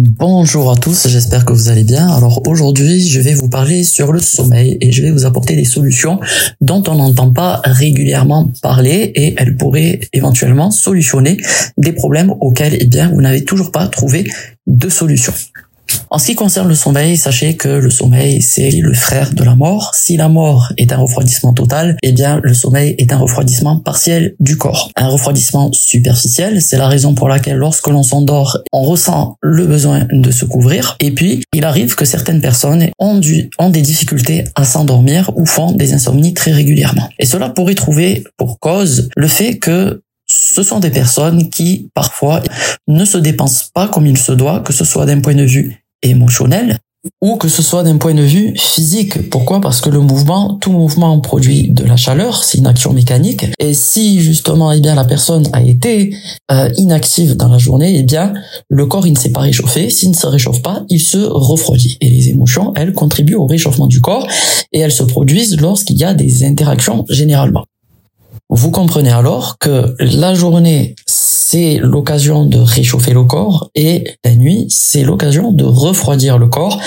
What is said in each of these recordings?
Bonjour à tous, j'espère que vous allez bien. Alors aujourd'hui, je vais vous parler sur le sommeil et je vais vous apporter des solutions dont on n'entend pas régulièrement parler et elles pourraient éventuellement solutionner des problèmes auxquels eh bien, vous n'avez toujours pas trouvé de solution. En ce qui concerne le sommeil, sachez que le sommeil, c'est le frère de la mort. Si la mort est un refroidissement total, eh bien, le sommeil est un refroidissement partiel du corps. Un refroidissement superficiel, c'est la raison pour laquelle lorsque l'on s'endort, on ressent le besoin de se couvrir. Et puis, il arrive que certaines personnes ont, ont des difficultés à s'endormir ou font des insomnies très régulièrement. Et cela pourrait trouver pour cause le fait que ce sont des personnes qui, parfois, ne se dépensent pas comme il se doit, que ce soit d'un point de vue émotionnel ou que ce soit d'un point de vue physique. Pourquoi? Parce que le mouvement, tout mouvement produit de la chaleur, c'est une action mécanique. Et si justement, eh bien, la personne a été euh, inactive dans la journée, eh bien, le corps il ne s'est pas réchauffé. S'il ne se réchauffe pas, il se refroidit. Et les émotions, elles contribuent au réchauffement du corps et elles se produisent lorsqu'il y a des interactions généralement. Vous comprenez alors que la journée, c'est l'occasion de réchauffer le corps et la nuit, c'est l'occasion de refroidir le corps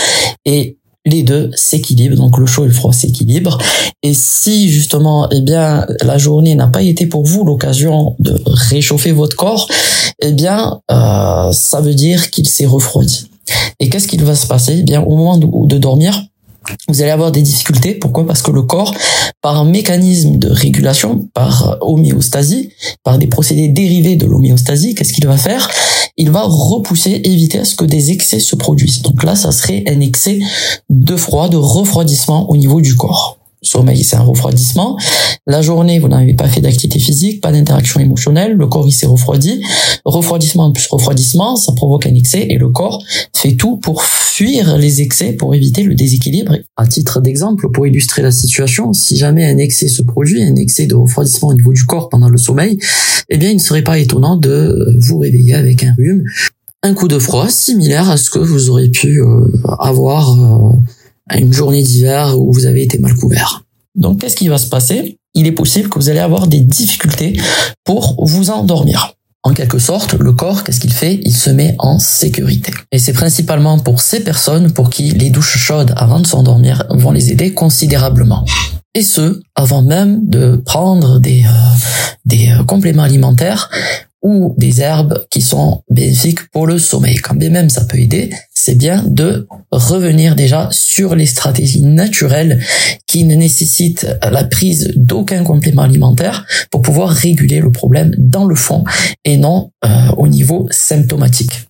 et les deux s'équilibrent, donc le chaud et le froid s'équilibrent. Et si justement, eh bien, la journée n'a pas été pour vous l'occasion de réchauffer votre corps, eh bien, euh, ça veut dire qu'il s'est refroidi. Et qu'est-ce qu'il va se passer? Eh bien, au moment de dormir, vous allez avoir des difficultés. Pourquoi? Parce que le corps, par un mécanisme de régulation, par homéostasie, par des procédés dérivés de l'homéostasie, qu'est-ce qu'il va faire? Il va repousser, éviter à ce que des excès se produisent. Donc là, ça serait un excès de froid, de refroidissement au niveau du corps sommeil, c'est un refroidissement. La journée, vous n'avez pas fait d'activité physique, pas d'interaction émotionnelle, le corps il s'est refroidi. Refroidissement plus refroidissement, ça provoque un excès et le corps fait tout pour fuir les excès, pour éviter le déséquilibre. À titre d'exemple, pour illustrer la situation, si jamais un excès se produit, un excès de refroidissement au niveau du corps pendant le sommeil, eh bien, il ne serait pas étonnant de vous réveiller avec un rhume, un coup de froid similaire à ce que vous aurez pu euh, avoir euh, une journée d'hiver où vous avez été mal couvert. Donc qu'est-ce qui va se passer? Il est possible que vous allez avoir des difficultés pour vous endormir. En quelque sorte, le corps, qu'est-ce qu'il fait? Il se met en sécurité. Et c'est principalement pour ces personnes pour qui les douches chaudes avant de s'endormir vont les aider considérablement. Et ce, avant même de prendre des, euh, des euh, compléments alimentaires ou des herbes qui sont bénéfiques pour le sommeil. Quand bien même ça peut aider, c'est bien de revenir déjà sur les stratégies naturelles qui ne nécessitent la prise d'aucun complément alimentaire pour pouvoir réguler le problème dans le fond et non euh, au niveau symptomatique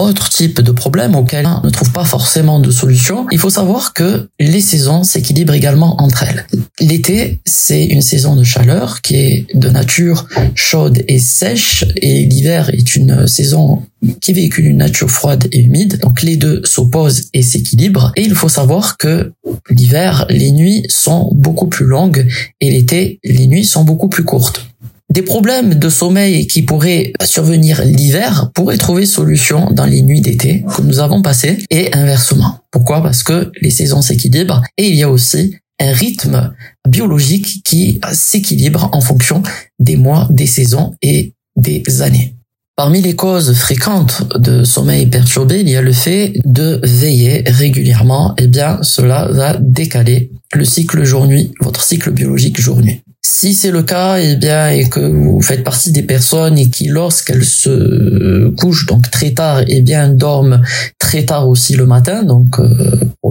autre type de problème auquel on ne trouve pas forcément de solution, il faut savoir que les saisons s'équilibrent également entre elles. L'été, c'est une saison de chaleur qui est de nature chaude et sèche et l'hiver est une saison qui véhicule une nature froide et humide. Donc les deux s'opposent et s'équilibrent. Et il faut savoir que l'hiver, les nuits sont beaucoup plus longues et l'été, les nuits sont beaucoup plus courtes. Des problèmes de sommeil qui pourraient survenir l'hiver pourraient trouver solution dans les nuits d'été que nous avons passées et inversement. Pourquoi? Parce que les saisons s'équilibrent et il y a aussi un rythme biologique qui s'équilibre en fonction des mois, des saisons et des années. Parmi les causes fréquentes de sommeil perturbé, il y a le fait de veiller régulièrement. Eh bien, cela va décaler le cycle jour-nuit, votre cycle biologique jour-nuit. Si c'est le cas, eh bien, et que vous faites partie des personnes et qui, lorsqu'elles se couchent donc très tard, eh bien, dorment très tard aussi le matin, donc euh,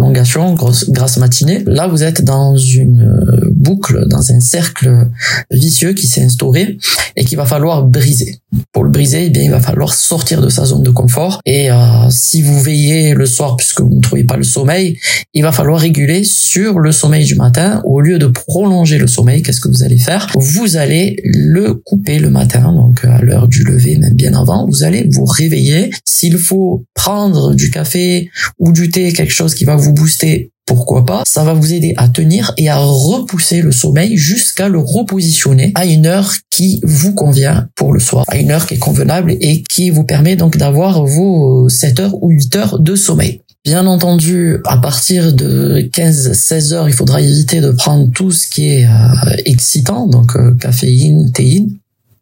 prolongation, grosse, matinée. Là, vous êtes dans une euh, boucle, dans un cercle vicieux qui s'est instauré et qu'il va falloir briser. Pour le briser, eh bien, il va falloir sortir de sa zone de confort. Et euh, si vous veillez le soir puisque vous ne trouvez pas le sommeil, il va falloir réguler sur le sommeil du matin. Au lieu de prolonger le sommeil, qu'est-ce que vous allez faire? Vous allez le couper le matin, donc à l'heure du lever, même bien avant. Vous allez vous réveiller. S'il faut prendre du café ou du thé, quelque chose qui va vous booster pourquoi pas, ça va vous aider à tenir et à repousser le sommeil jusqu'à le repositionner à une heure qui vous convient pour le soir, à une heure qui est convenable et qui vous permet donc d'avoir vos 7 heures ou 8 heures de sommeil. Bien entendu, à partir de 15-16 heures, il faudra éviter de prendre tout ce qui est euh, excitant, donc euh, caféine, théine,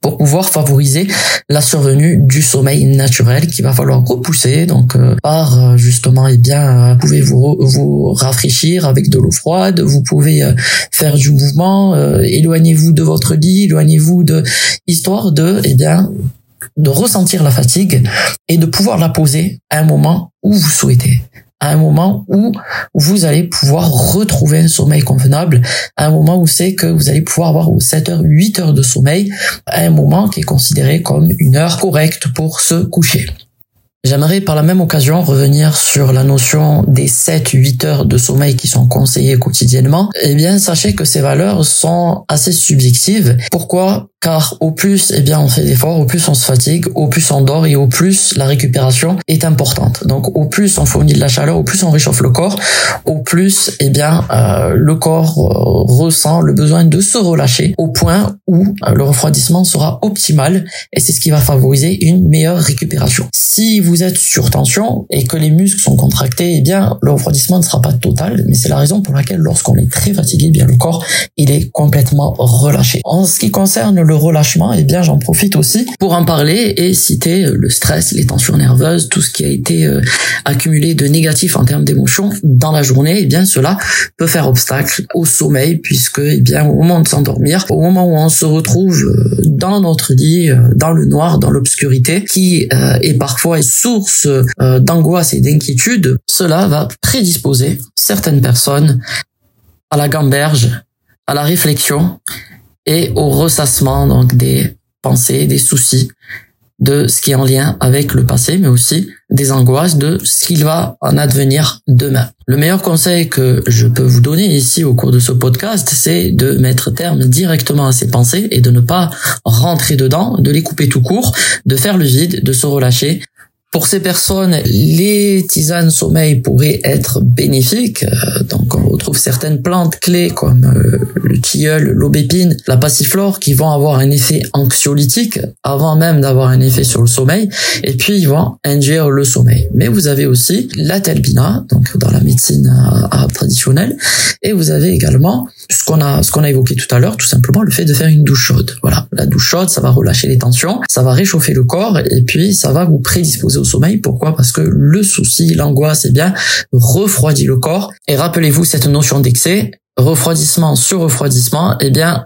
pour pouvoir favoriser la survenue du sommeil naturel qu'il va falloir repousser. Donc euh, par euh, justement eh bien vous pouvez vous rafraîchir avec de l'eau froide. Vous pouvez faire du mouvement. Éloignez-vous de votre lit. Éloignez-vous de histoire de eh bien de ressentir la fatigue et de pouvoir la poser à un moment où vous souhaitez à un moment où vous allez pouvoir retrouver un sommeil convenable, à un moment où c'est que vous allez pouvoir avoir 7 heures, 8 heures de sommeil, à un moment qui est considéré comme une heure correcte pour se coucher. J'aimerais par la même occasion revenir sur la notion des 7-8 heures de sommeil qui sont conseillées quotidiennement. Eh bien, sachez que ces valeurs sont assez subjectives. Pourquoi car au plus eh bien on fait d'efforts, au plus on se fatigue, au plus on dort et au plus la récupération est importante. Donc au plus on fournit de la chaleur, au plus on réchauffe le corps, au plus eh bien euh, le corps euh, ressent le besoin de se relâcher au point où euh, le refroidissement sera optimal et c'est ce qui va favoriser une meilleure récupération. Si vous êtes sur tension et que les muscles sont contractés, eh bien le refroidissement ne sera pas total, mais c'est la raison pour laquelle lorsqu'on est très fatigué, eh bien le corps il est complètement relâché. En ce qui concerne le relâchement, eh bien j'en profite aussi pour en parler et citer le stress, les tensions nerveuses, tout ce qui a été euh, accumulé de négatif en termes d'émotions dans la journée, eh bien cela peut faire obstacle au sommeil puisque eh bien au moment de s'endormir, au moment où on se retrouve euh, dans notre lit, euh, dans le noir, dans l'obscurité, qui est parfois source d'angoisse et d'inquiétude, cela va prédisposer certaines personnes à la gamberge, à la réflexion et au ressassement donc des pensées, des soucis de ce qui est en lien avec le passé, mais aussi des angoisses de ce qu'il va en advenir demain. Le meilleur conseil que je peux vous donner ici au cours de ce podcast, c'est de mettre terme directement à ces pensées et de ne pas rentrer dedans, de les couper tout court, de faire le vide, de se relâcher, pour ces personnes, les tisanes sommeil pourraient être bénéfiques. Euh, donc, on retrouve certaines plantes clés comme euh, le tilleul, l'aubépine, la passiflore qui vont avoir un effet anxiolytique avant même d'avoir un effet sur le sommeil. Et puis, ils vont induire le sommeil. Mais vous avez aussi la telbina, donc dans la médecine euh, arabe traditionnelle. Et vous avez également ce qu'on a, ce qu'on a évoqué tout à l'heure, tout simplement le fait de faire une douche chaude. Voilà. La douche chaude, ça va relâcher les tensions, ça va réchauffer le corps et puis ça va vous prédisposer au sommeil. Pourquoi? Parce que le souci, l'angoisse, eh bien, refroidit le corps. Et rappelez-vous cette notion d'excès, refroidissement sur refroidissement, eh bien,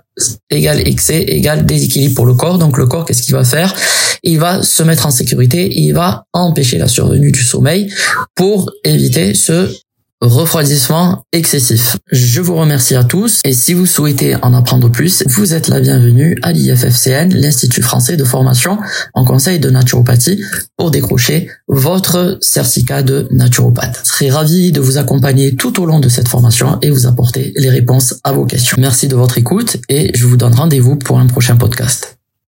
égal excès, égal déséquilibre pour le corps. Donc le corps, qu'est-ce qu'il va faire? Il va se mettre en sécurité, il va empêcher la survenue du sommeil pour éviter ce refroidissement excessif. Je vous remercie à tous et si vous souhaitez en apprendre plus, vous êtes la bienvenue à l'IFFCN, l'Institut français de formation en conseil de naturopathie, pour décrocher votre certificat de naturopathe. Je serai ravi de vous accompagner tout au long de cette formation et vous apporter les réponses à vos questions. Merci de votre écoute et je vous donne rendez-vous pour un prochain podcast.